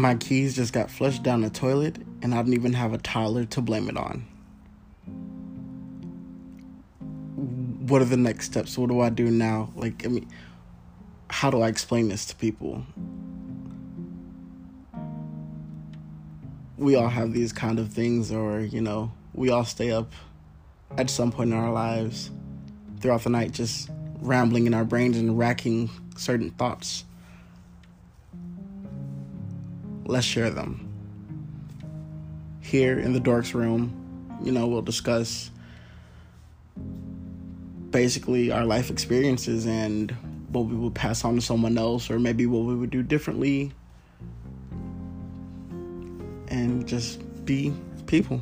my keys just got flushed down the toilet and I don't even have a toddler to blame it on. What are the next steps? What do I do now? Like, I mean, how do I explain this to people? We all have these kind of things, or, you know, we all stay up at some point in our lives throughout the night just rambling in our brains and racking certain thoughts. Let's share them. Here in the Dorks Room, you know, we'll discuss basically our life experiences and what we would pass on to someone else, or maybe what we would do differently, and just be people.